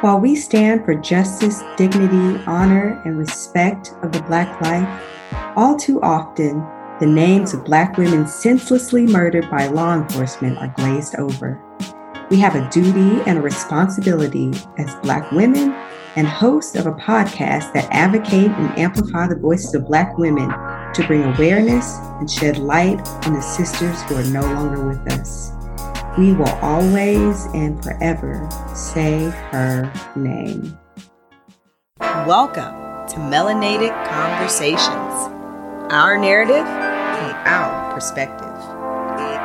While we stand for justice, dignity, honor, and respect of the Black life, all too often, the names of Black women senselessly murdered by law enforcement are glazed over. We have a duty and a responsibility as Black women and hosts of a podcast that advocate and amplify the voices of Black women to bring awareness and shed light on the sisters who are no longer with us. We will always and forever say her name. Welcome to Melanated Conversations, our narrative from our perspective.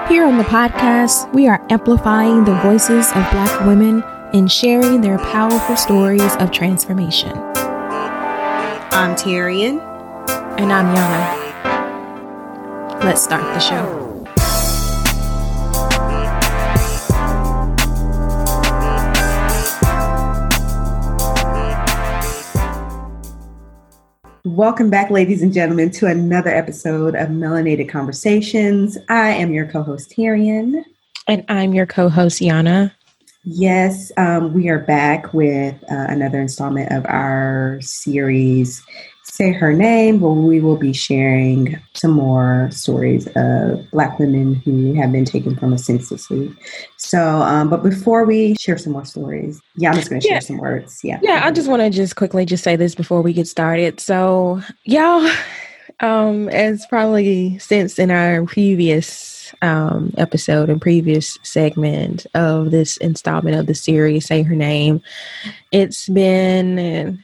Here on the podcast, we are amplifying the voices of Black women and sharing their powerful stories of transformation. I'm Tyrian. And I'm Yana. Let's start the show. Welcome back, ladies and gentlemen, to another episode of Melanated Conversations. I am your co host, Tyrian. And I'm your co host, Yana. Yes, um, we are back with uh, another installment of our series, Say Her Name, where we will be sharing some more stories of Black women who have been taken from us senselessly. So, um, but before we share some more stories, yeah, I'm just going to share yeah. some words. Yeah. Yeah, I just want to just quickly just say this before we get started. So, y'all, um, as probably since in our previous um, episode and previous segment of this installment of the series, Say Her Name, it's been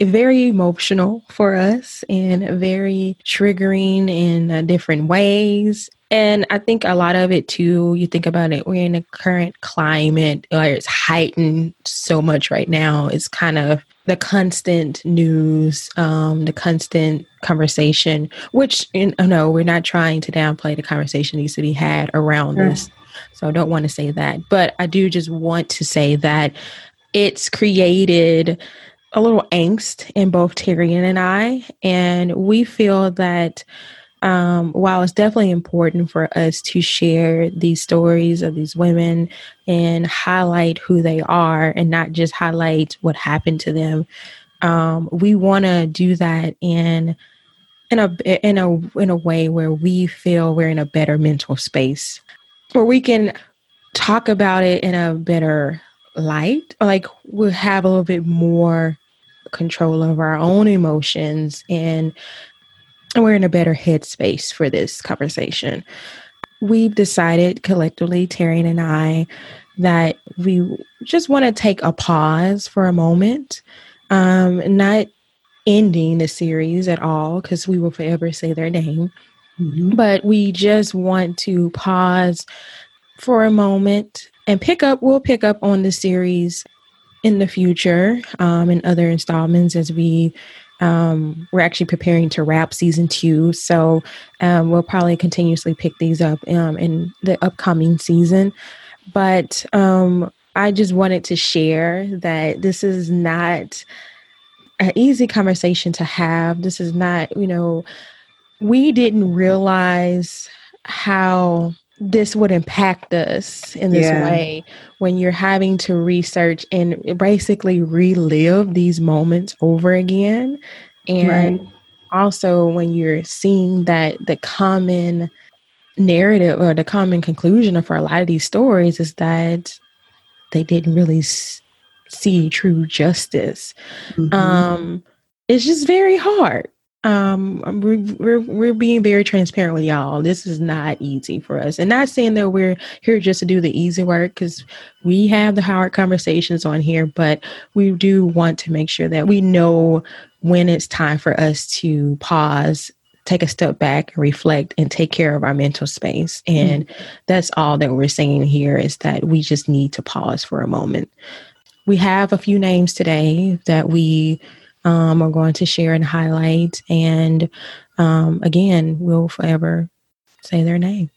very emotional for us and very triggering in uh, different ways. And I think a lot of it too, you think about it, we're in a current climate where it's heightened so much right now. It's kind of the constant news, um, the constant conversation, which, you know, we're not trying to downplay the conversation needs to be had around sure. this. So I don't want to say that. But I do just want to say that it's created a little angst in both Tyrian and I. And we feel that um, while it's definitely important for us to share these stories of these women and highlight who they are and not just highlight what happened to them, um, we want to do that in in a in a in a way where we feel we're in a better mental space, where we can talk about it in a better light, like we'll have a little bit more control of our own emotions and we're in a better headspace for this conversation. We've decided collectively, Tyrian and I, that we just want to take a pause for a moment, um, not ending the series at all because we will forever say their name, mm-hmm. but we just want to pause for a moment and pick up. We'll pick up on the series in the future um, in other installments as we um, we're actually preparing to wrap season two. So um, we'll probably continuously pick these up um, in the upcoming season. But um, i just wanted to share that this is not an easy conversation to have. This is not you know we didn't realize how this would impact us in this yeah. way when you're having to research and basically relive these moments over again and right. also when you're seeing that the common narrative or the common conclusion for a lot of these stories is that they didn't really s- see true justice mm-hmm. um it's just very hard um we're, we're we're being very transparent with y'all. This is not easy for us. And not saying that we're here just to do the easy work because we have the hard conversations on here but we do want to make sure that we know when it's time for us to pause take a step back and reflect and take care of our mental space. And mm-hmm. that's all that we're saying here is that we just need to pause for a moment. We have a few names today that we um, are going to share and highlight. And um, again, we'll forever say their name.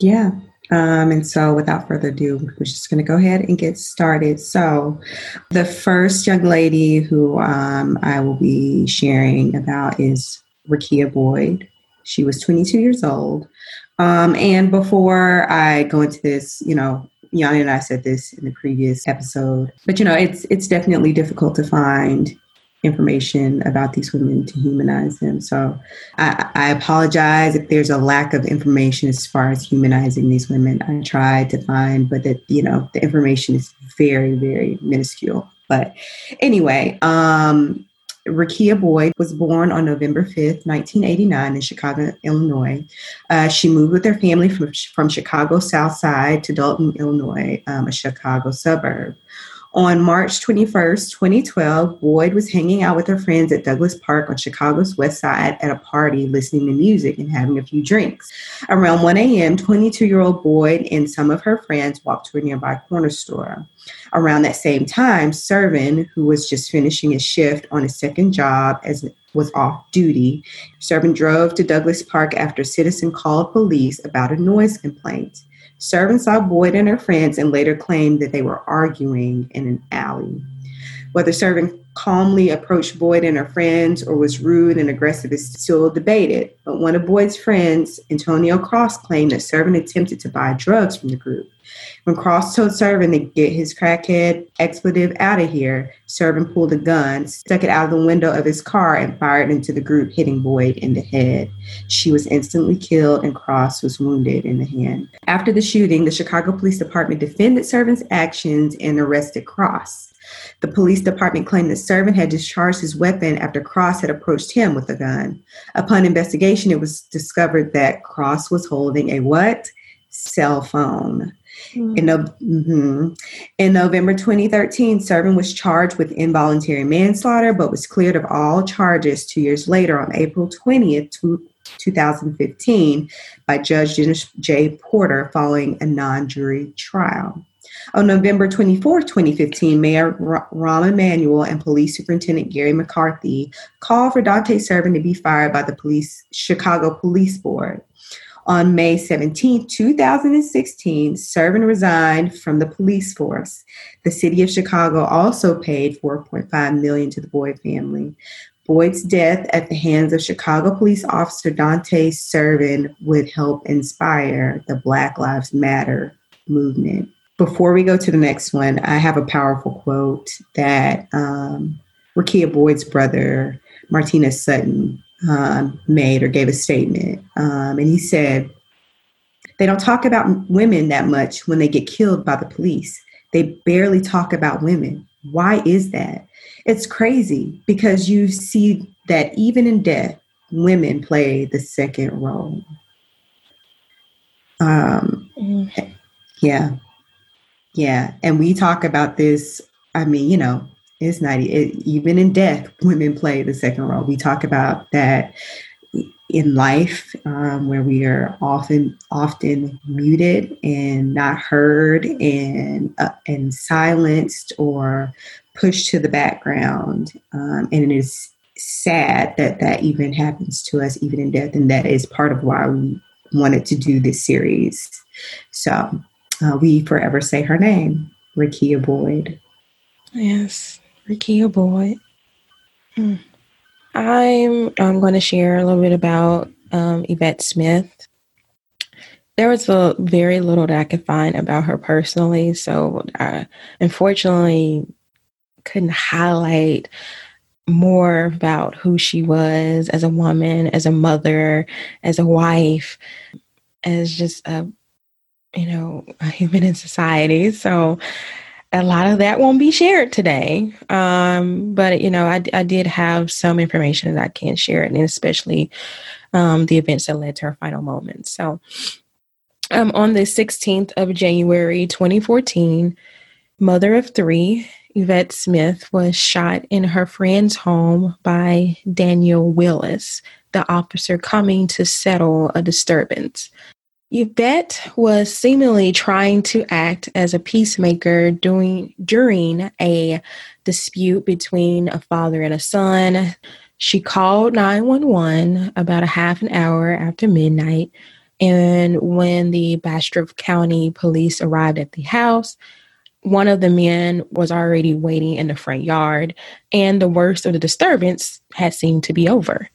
Yeah. Um, and so, without further ado, we're just going to go ahead and get started. So, the first young lady who um, I will be sharing about is Rekia Boyd. She was 22 years old. Um, and before I go into this, you know, Yanni and I said this in the previous episode, but you know, it's it's definitely difficult to find information about these women to humanize them. So I, I, apologize if there's a lack of information as far as humanizing these women. I tried to find, but that you know the information is very, very minuscule. But anyway, um, Rekia Boyd was born on November 5th, 1989, in Chicago, Illinois. Uh, she moved with her family from, from Chicago South Side to Dolton, Illinois, um, a Chicago suburb. On March 21st, 2012, Boyd was hanging out with her friends at Douglas Park on Chicago's West Side at a party, listening to music and having a few drinks. Around 1 a.m., 22 year old Boyd and some of her friends walked to a nearby corner store. Around that same time, Servin, who was just finishing his shift on his second job as was off duty, Servin drove to Douglas Park after a citizen called police about a noise complaint. Servin saw Boyd and her friends and later claimed that they were arguing in an alley. Whether Servin calmly approached Boyd and her friends or was rude and aggressive is still debated. But one of Boyd's friends, Antonio Cross, claimed that Servin attempted to buy drugs from the group. When Cross told Servin to get his crackhead expletive out of here, Servin pulled a gun, stuck it out of the window of his car, and fired into the group, hitting Boyd in the head. She was instantly killed, and Cross was wounded in the hand. After the shooting, the Chicago Police Department defended Servin's actions and arrested Cross. The police department claimed that Servin had discharged his weapon after Cross had approached him with a gun. Upon investigation, it was discovered that Cross was holding a what? Cell phone. Mm-hmm. In, mm-hmm. in, November 2013, Servin was charged with involuntary manslaughter, but was cleared of all charges two years later on April 20th, 2015, by Judge Dennis J. Porter following a non jury trial. On November 24, 2015, Mayor Rahm Emanuel and Police Superintendent Gary McCarthy called for Dante Servin to be fired by the police Chicago Police Board. On May 17, 2016, Servin resigned from the police force. The city of Chicago also paid 4.5 million to the Boyd family. Boyd's death at the hands of Chicago police officer Dante Servin would help inspire the Black Lives Matter movement. Before we go to the next one, I have a powerful quote that um, Rekia Boyd's brother, Martinez Sutton, um, made or gave a statement. Um, and he said, They don't talk about women that much when they get killed by the police. They barely talk about women. Why is that? It's crazy because you see that even in death, women play the second role. Um, mm. Yeah. Yeah. And we talk about this. I mean, you know, it's not it, even in death, women play the second role. We talk about that in life, um, where we are often often muted and not heard and uh, and silenced or pushed to the background, um, and it is sad that that even happens to us, even in death, and that is part of why we wanted to do this series. So uh, we forever say her name, Rekia Boyd. Yes. Rekia Boyd. Mm. I'm I'm going to share a little bit about um, Yvette Smith. There was a very little that I could find about her personally, so I unfortunately couldn't highlight more about who she was as a woman, as a mother, as a wife, as just a you know a human in society. So a lot of that won't be shared today. Um, but you know, I, I did have some information that I can share, and especially um, the events that led to her final moments. So, um, on the 16th of January, 2014, mother of three, Yvette Smith was shot in her friend's home by Daniel Willis, the officer coming to settle a disturbance. Yvette was seemingly trying to act as a peacemaker during, during a dispute between a father and a son. She called 911 about a half an hour after midnight. And when the Bastrop County police arrived at the house, one of the men was already waiting in the front yard, and the worst of the disturbance had seemed to be over.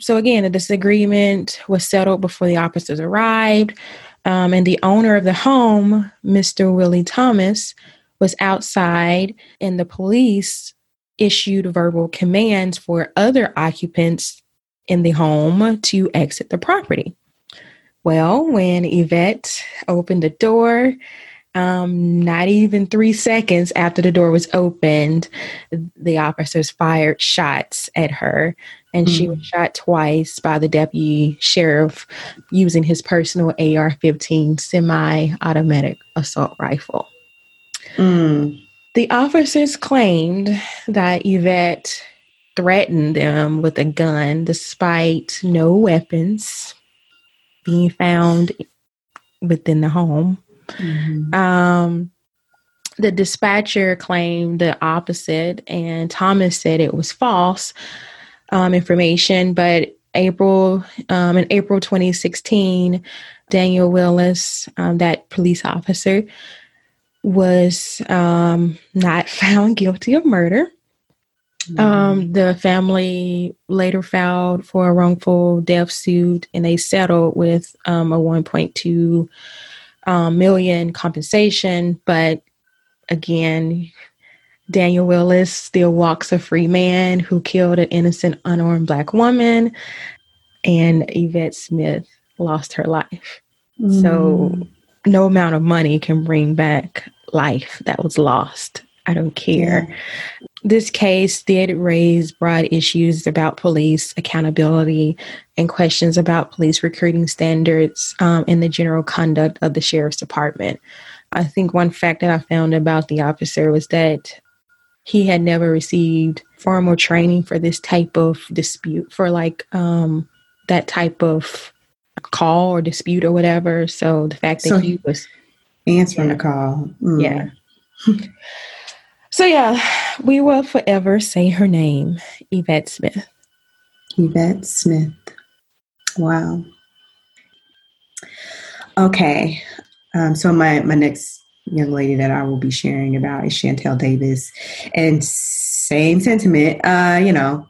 So, again, the disagreement was settled before the officers arrived. Um, and the owner of the home, Mr. Willie Thomas, was outside, and the police issued verbal commands for other occupants in the home to exit the property. Well, when Yvette opened the door, um, not even three seconds after the door was opened, the officers fired shots at her, and mm-hmm. she was shot twice by the deputy sheriff using his personal AR 15 semi automatic assault rifle. Mm. The officers claimed that Yvette threatened them with a gun despite no weapons being found within the home. Mm-hmm. Um, the dispatcher claimed the opposite, and Thomas said it was false um, information. But April, um, in April 2016, Daniel Willis, um, that police officer, was um, not found guilty of murder. Mm-hmm. Um, the family later filed for a wrongful death suit and they settled with um, a 1.2 um, million compensation. But again, Daniel Willis still walks a free man who killed an innocent, unarmed black woman, and Yvette Smith lost her life. Mm. So, no amount of money can bring back life that was lost. I don't care. Yeah. This case did raise broad issues about police accountability and questions about police recruiting standards um, and the general conduct of the sheriff's department. I think one fact that I found about the officer was that he had never received formal training for this type of dispute, for like um, that type of call or dispute or whatever. So the fact that so he was answering yeah, the call. Mm. Yeah. So, yeah, we will forever say her name, Yvette Smith. Yvette Smith. Wow. Okay. Um, so, my, my next young lady that I will be sharing about is Shantel Davis. And same sentiment, uh, you know,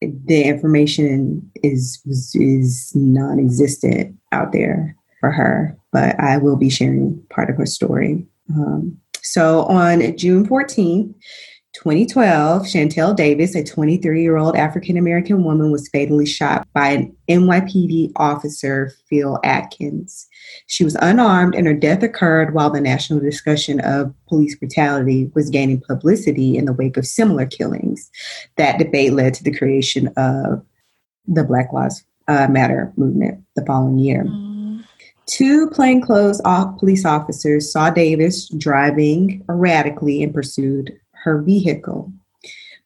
the information is is non-existent out there for her, but I will be sharing part of her story. Um, so on June 14th, 2012, Shantel Davis, a 23 year old African American woman, was fatally shot by an NYPD officer, Phil Atkins. She was unarmed, and her death occurred while the national discussion of police brutality was gaining publicity in the wake of similar killings. That debate led to the creation of the Black Lives uh, Matter movement the following year. Mm. Two plainclothes police officers saw Davis driving erratically and pursued her vehicle.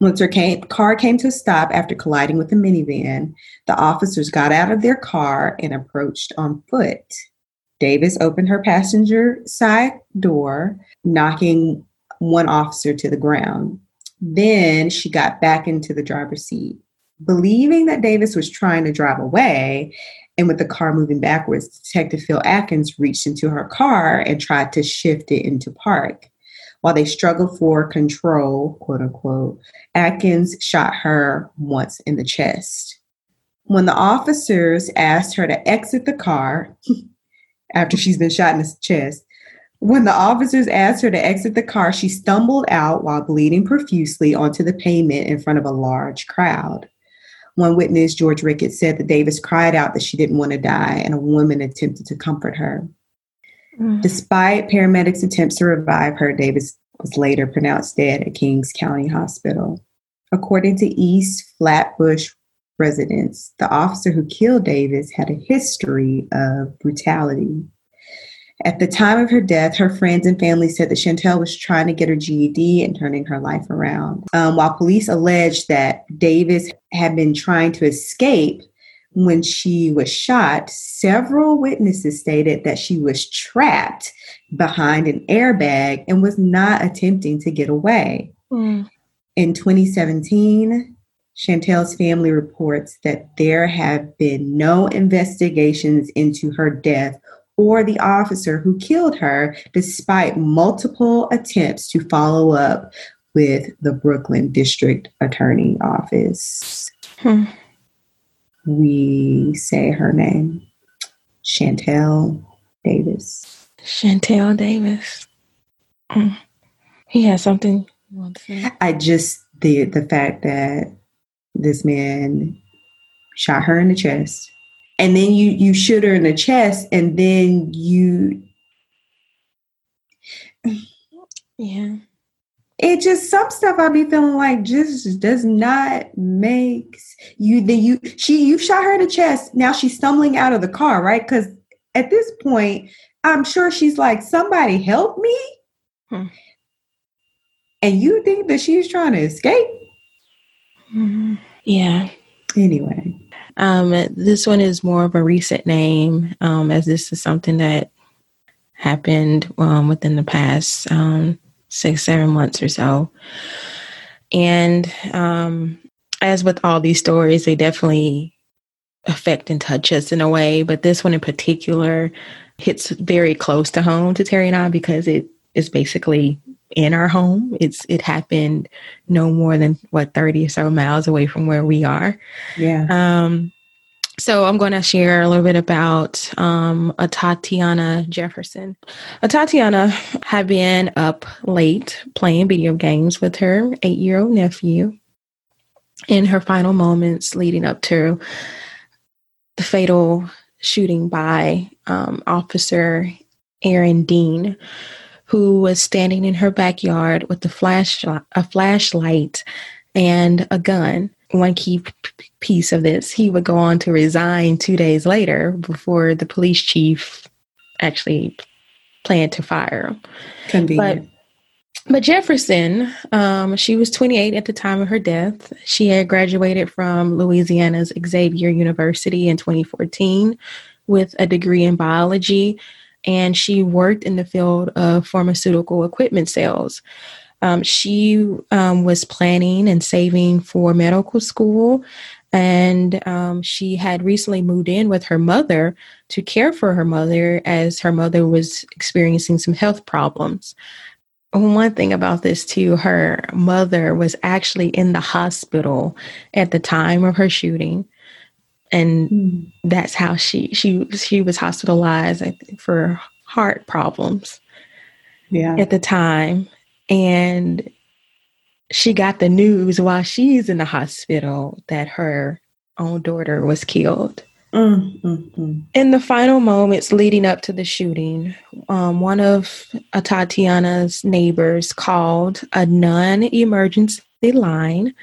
Once her car came to a stop after colliding with a minivan, the officers got out of their car and approached on foot. Davis opened her passenger side door, knocking one officer to the ground. Then she got back into the driver's seat. Believing that Davis was trying to drive away and with the car moving backwards, Detective Phil Atkins reached into her car and tried to shift it into park. While they struggled for control, quote unquote, Atkins shot her once in the chest. When the officers asked her to exit the car after she's been shot in the chest, when the officers asked her to exit the car, she stumbled out while bleeding profusely onto the pavement in front of a large crowd. One witness, George Ricketts, said that Davis cried out that she didn't want to die, and a woman attempted to comfort her. Mm. Despite paramedics' attempts to revive her, Davis was later pronounced dead at Kings County Hospital. According to East Flatbush residents, the officer who killed Davis had a history of brutality. At the time of her death, her friends and family said that Shantel was trying to get her GED and turning her life around. Um, while police alleged that Davis had been trying to escape when she was shot, several witnesses stated that she was trapped behind an airbag and was not attempting to get away. Mm. In 2017, Shantel's family reports that there have been no investigations into her death or the officer who killed her, despite multiple attempts to follow up with the Brooklyn District Attorney Office. Hmm. We say her name, Shantel Davis. Shantel Davis. Mm. He has something you want to say? I just the the fact that this man shot her in the chest, and then you you shoot her in the chest, and then you Yeah. It just some stuff I be feeling like just does not make you the you she you shot her in the chest. Now she's stumbling out of the car, right? Because at this point, I'm sure she's like, somebody help me. Hmm. And you think that she's trying to escape? Yeah. Anyway. Um, this one is more of a recent name, um, as this is something that happened um, within the past um, six, seven months or so. And um, as with all these stories, they definitely affect and touch us in a way. But this one in particular hits very close to home to Terry and I because it is basically in our home. It's it happened no more than what 30 or so miles away from where we are. Yeah. Um, so I'm going to share a little bit about um, Atatiana Jefferson. Atatiana had been up late playing video games with her eight-year-old nephew in her final moments leading up to the fatal shooting by um, Officer Aaron Dean, who was standing in her backyard with a flashlight, a flashlight, and a gun. One key piece of this, he would go on to resign two days later before the police chief actually planned to fire him. Convenient. But Jefferson, um, she was 28 at the time of her death. She had graduated from Louisiana's Xavier University in 2014 with a degree in biology, and she worked in the field of pharmaceutical equipment sales. Um, she um, was planning and saving for medical school, and um, she had recently moved in with her mother to care for her mother as her mother was experiencing some health problems one thing about this too her mother was actually in the hospital at the time of her shooting and Mm. that's how she she she was hospitalized I think, for heart problems Yeah. at the time and she got the news while she's in the hospital that her own daughter was killed Mm, mm, mm. in the final moments leading up to the shooting, um, one of uh, Tatiana's neighbors called a non-emergency line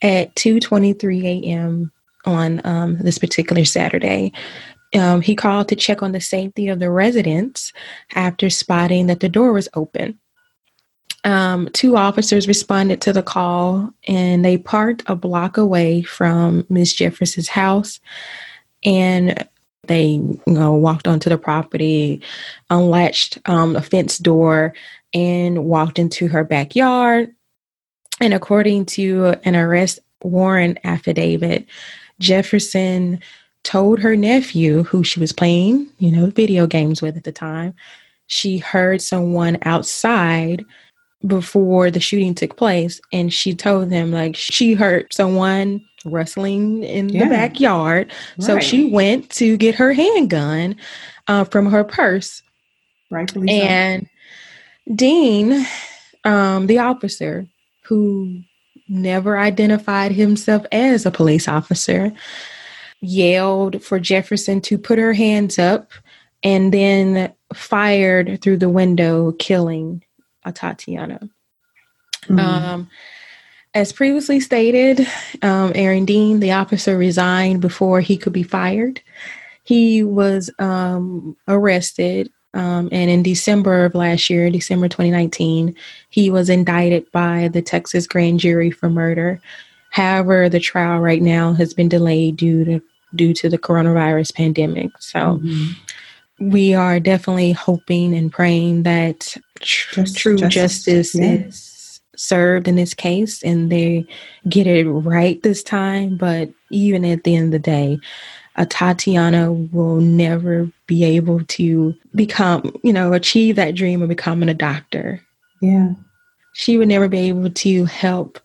at 2:23 a.m. on um, this particular Saturday. Um, he called to check on the safety of the residents after spotting that the door was open. Um, two officers responded to the call and they parked a block away from Miss Jefferson's house and they you know walked onto the property unlatched um, a fence door and walked into her backyard. And according to an arrest warrant affidavit jefferson told her nephew who she was playing you know video games with at the time she heard someone outside before the shooting took place and she told them like she heard someone rustling in Yeah. the backyard so she went to get her handgun uh, from her purse rightfully so. and dean um, the officer who never identified himself as a police officer yelled for jefferson to put her hands up and then fired through the window killing tatiana Mm. um, as previously stated, um, Aaron Dean, the officer, resigned before he could be fired. He was um, arrested, um, and in December of last year, December 2019, he was indicted by the Texas grand jury for murder. However, the trial right now has been delayed due to due to the coronavirus pandemic. So Mhm. We are definitely hoping and praying that tr- Just- true justice, justice yeah. is served in this case and they get it right this time. But even at the end of the day, Atatiana will never be able to become, you know, achieve that dream of becoming a doctor. Yeah. She would never be able to help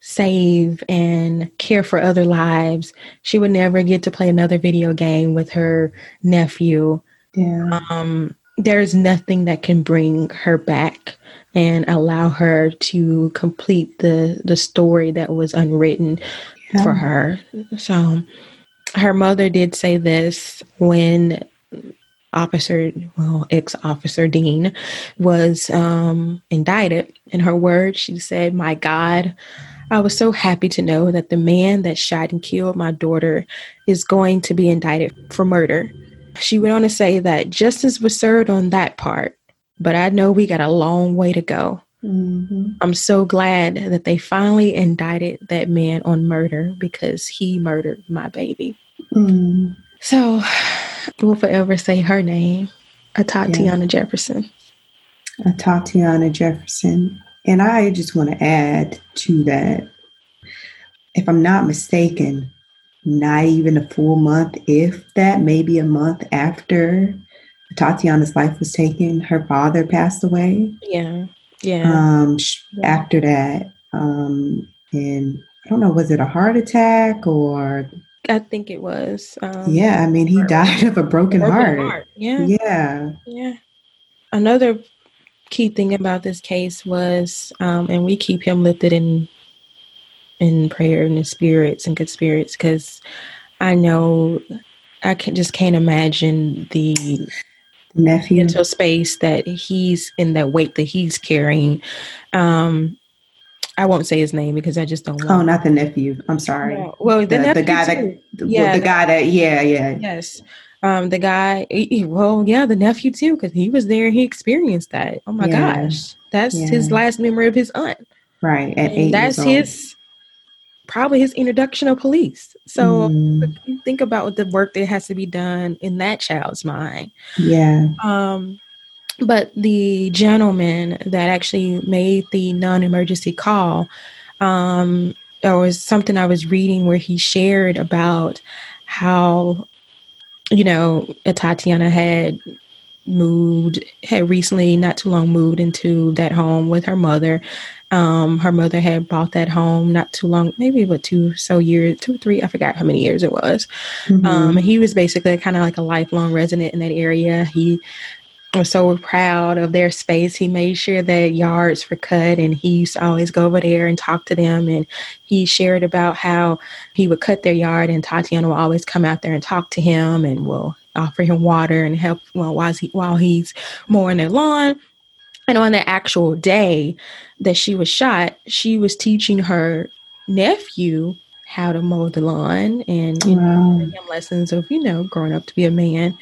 save and care for other lives. She would never get to play another video game with her nephew Yeah. Um, there's nothing that can bring her back and allow her to complete the the story that was unwritten yeah. for her. So her mother did say this when officer well ex-officer dean was um, indicted in her words she said my god i was so happy to know that the man that shot and killed my daughter is going to be indicted for murder she went on to say that justice was served on that part but i know we got a long way to go mm-hmm. i'm so glad that they finally indicted that man on murder because he murdered my baby mm. so will forever say her name, Atatiana yeah. Jefferson. Atatiana Jefferson. And I just want to add to that, if I'm not mistaken, not even a full month, if that, maybe a month after Tatiana's life was taken, her father passed away. Yeah. Yeah. Um, yeah. After that, um, and I don't know, was it a heart attack or I think it was. Um, yeah, I mean, he died of a broken, broken heart. heart. Yeah. Yeah. Yeah. Another key thing about this case was, um, and we keep him lifted in in prayer and in spirits and good spirits because I know I can just can't imagine the nephew mental space that he's in that weight that he's carrying. Um, I won't say his name because I just don't. Oh, not the nephew. I'm sorry. No. Well, the, the, the guy too. that, yeah, the, the guy that, yeah, yeah, yes, um, the guy. He, well, yeah, the nephew too, because he was there. He experienced that. Oh my yeah. gosh, that's yeah. his last memory of his aunt. Right, at and that's his probably his introduction of police. So mm. think about what the work that has to be done in that child's mind. Yeah. Um, but the gentleman that actually made the non emergency call, um, there was something I was reading where he shared about how, you know, Tatiana had moved, had recently, not too long, moved into that home with her mother. Um, her mother had bought that home not too long, maybe about two so years, two or three, I forgot how many years it was. Mm-hmm. Um, he was basically kind of like a lifelong resident in that area. He was so proud of their space. He made sure that yards were cut and he used to always go over there and talk to them. And he shared about how he would cut their yard and Tatiana would always come out there and talk to him and will offer him water and help well, while, he, while he's mowing their lawn. And on the actual day that she was shot, she was teaching her nephew how to mow the lawn and you wow. know, him lessons of, you know, growing up to be a man.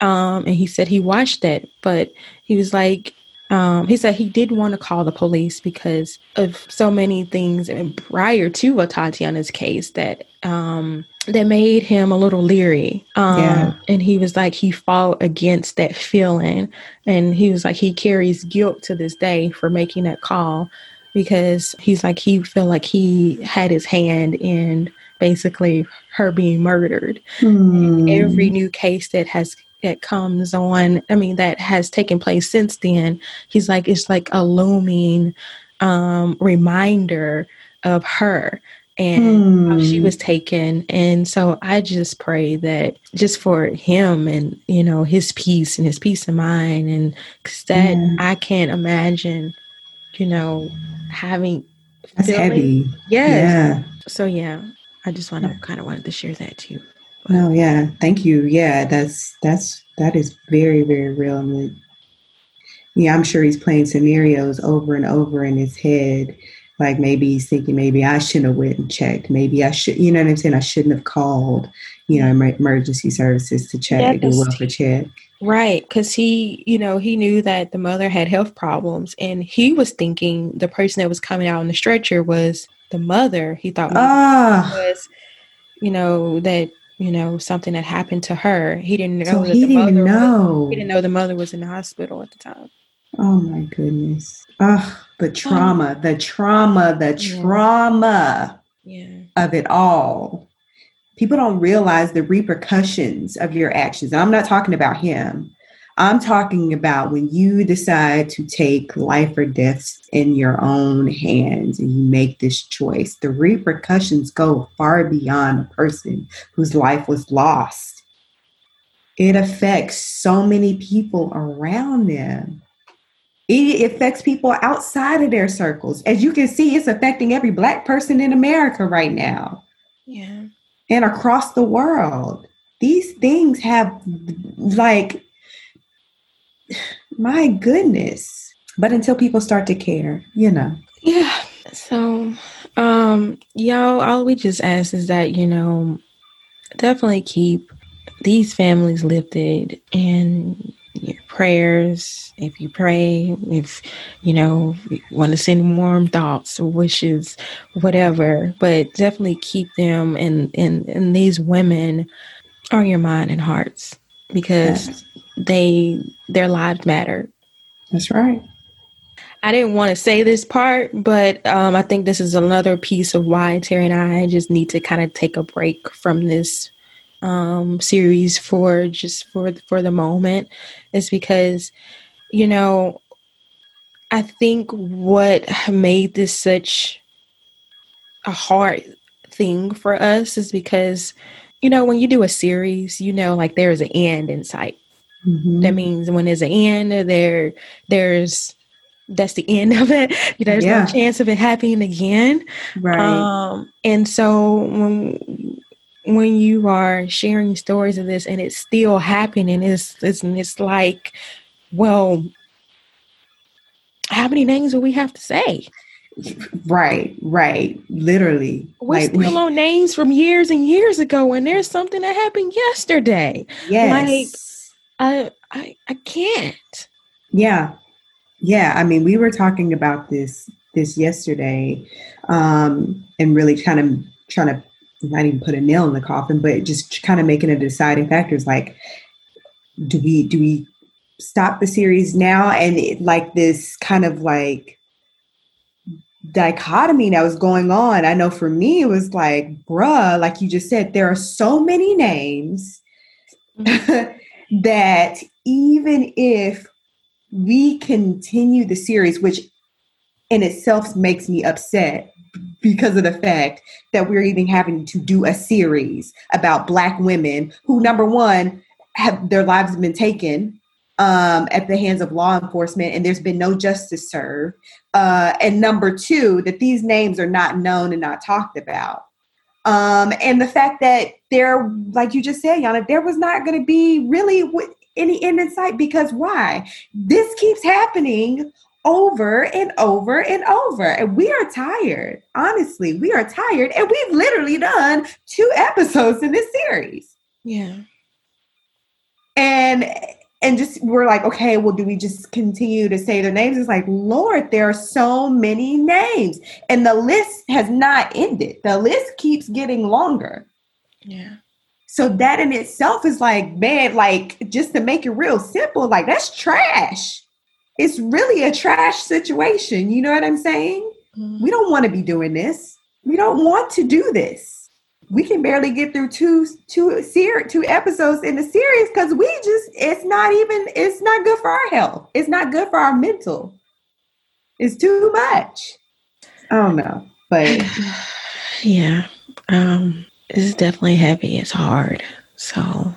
Um, and he said he watched it, but he was like, um, he said he did want to call the police because of so many things prior to Tatiana's case that um, that made him a little leery. Um, yeah. And he was like, he fought against that feeling. And he was like, he carries guilt to this day for making that call because he's like, he felt like he had his hand in basically her being murdered. Hmm. every new case that has that comes on, I mean, that has taken place since then, he's like, it's like a looming um, reminder of her and hmm. how she hmm. was taken. And so I just pray that just for him and, you know, his peace and his peace of mind. And cause that yeah. I can't imagine, you know, having. That's feeling, heavy. Yes. Yeah. So, yeah, I just want to kind of wanted to share that too. Oh yeah, thank you. Yeah, that's that's that is very very real. I mean, yeah, I'm sure he's playing scenarios over and over in his head. Like maybe he's thinking, maybe I shouldn't have went and checked. Maybe I should, you know what I'm saying? I shouldn't have called, you know, emergency services to check, do welfare check. Right, because he, you know, he knew that the mother had health problems, and he was thinking the person that was coming out on the stretcher was the mother. He thought ah. was, you know, that you know, something that happened to her. He didn't know so that he the didn't mother know. Was, he didn't know the mother was in the hospital at the time. Oh my goodness. Ugh, the trauma, the trauma, the trauma yeah. of it all. People don't realize the repercussions of your actions. And I'm not talking about him. I'm talking about when you decide to take life or death in your own hands and you make this choice. The repercussions go far beyond a person whose life was lost. it affects so many people around them. It affects people outside of their circles. As you can see, it's affecting every Black person in America right now. Yeah. And across the world. These things have, like, my goodness. But until people start to care, you know. Yeah. So, um, y'all, all we just ask is that, you know, definitely keep these families lifted in your prayers. If you pray, if you know, you want to send warm thoughts or wishes, whatever, but definitely keep them and and and these women on your mind and hearts because. They their lives matter. That's right. I didn't want to say this part, but um, I think this is another piece of why Terry and I just need to kind of take a break from this um, series for just for for the moment, is because you know I think what made this such a hard thing for us is because you know when you do a series, you know like there's an end in sight. Mm-hmm. That means when there's an end, there there's that's the end of it. There's yeah. no chance of it happening again. Right. Um, and so when when you are sharing stories of this and it's still happening, it's it's, it's like, well, how many names do we have to say? Right, right. Literally. We're like, still on names from years and years ago, and there's something that happened yesterday. Yes. Like, I I I can't. Yeah. Yeah, I mean, we were talking about this this yesterday, um, and really kind of trying to not even put a nail in the coffin, but just kind of making a deciding factors like, do we do we stop the series now? And it, like this kind of like dichotomy that was going on. I know for me, it was like, bruh, like you just said, there are so many names mm-hmm. that even if we continue the series, which in itself makes me upset because of the fact that we're even having to do a series about black women who number one have their lives been taken um, at the hands of law enforcement and there's been no justice served. Uh, and number two that these names are not known and not talked about um, and the fact that there like you just said yana there was not going to be really any end in sight because why? This keeps happening over and over and over. And we are tired. Honestly, we are tired. And we've literally done two episodes in this series. Yeah. And and just we're like, okay, well, do we just continue to say their names? It's like, Lord, there are so many names. And the list has not ended. The list keeps getting longer. Yeah. So that in itself is like, man, like just to make it real simple, like that's trash. It's really a trash situation. You know what I'm saying? Mm-hmm. We don't want to be doing this. We don't want to do this. We can barely get through two two ser- two episodes in the series because we just it's not even it's not good for our health. It's not good for our mental. It's too much. I don't know, but yeah. Um it's definitely heavy. It's hard. So,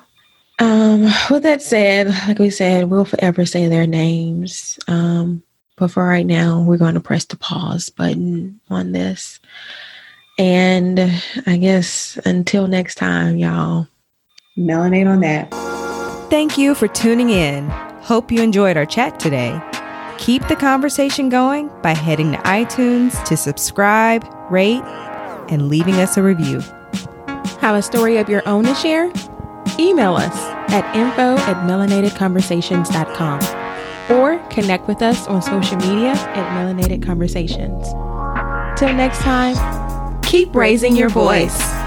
um, with that said, like we said, we'll forever say their names. Um, but for right now, we're going to press the pause button on this. And I guess until next time, y'all. Melanate on that. Thank you for tuning in. Hope you enjoyed our chat today. Keep the conversation going by heading to iTunes to subscribe, rate, and leaving us a review. Have a story of your own to share? Email us at info at melanatedconversations.com or connect with us on social media at Melanated Conversations. Till next time, keep raising your voice.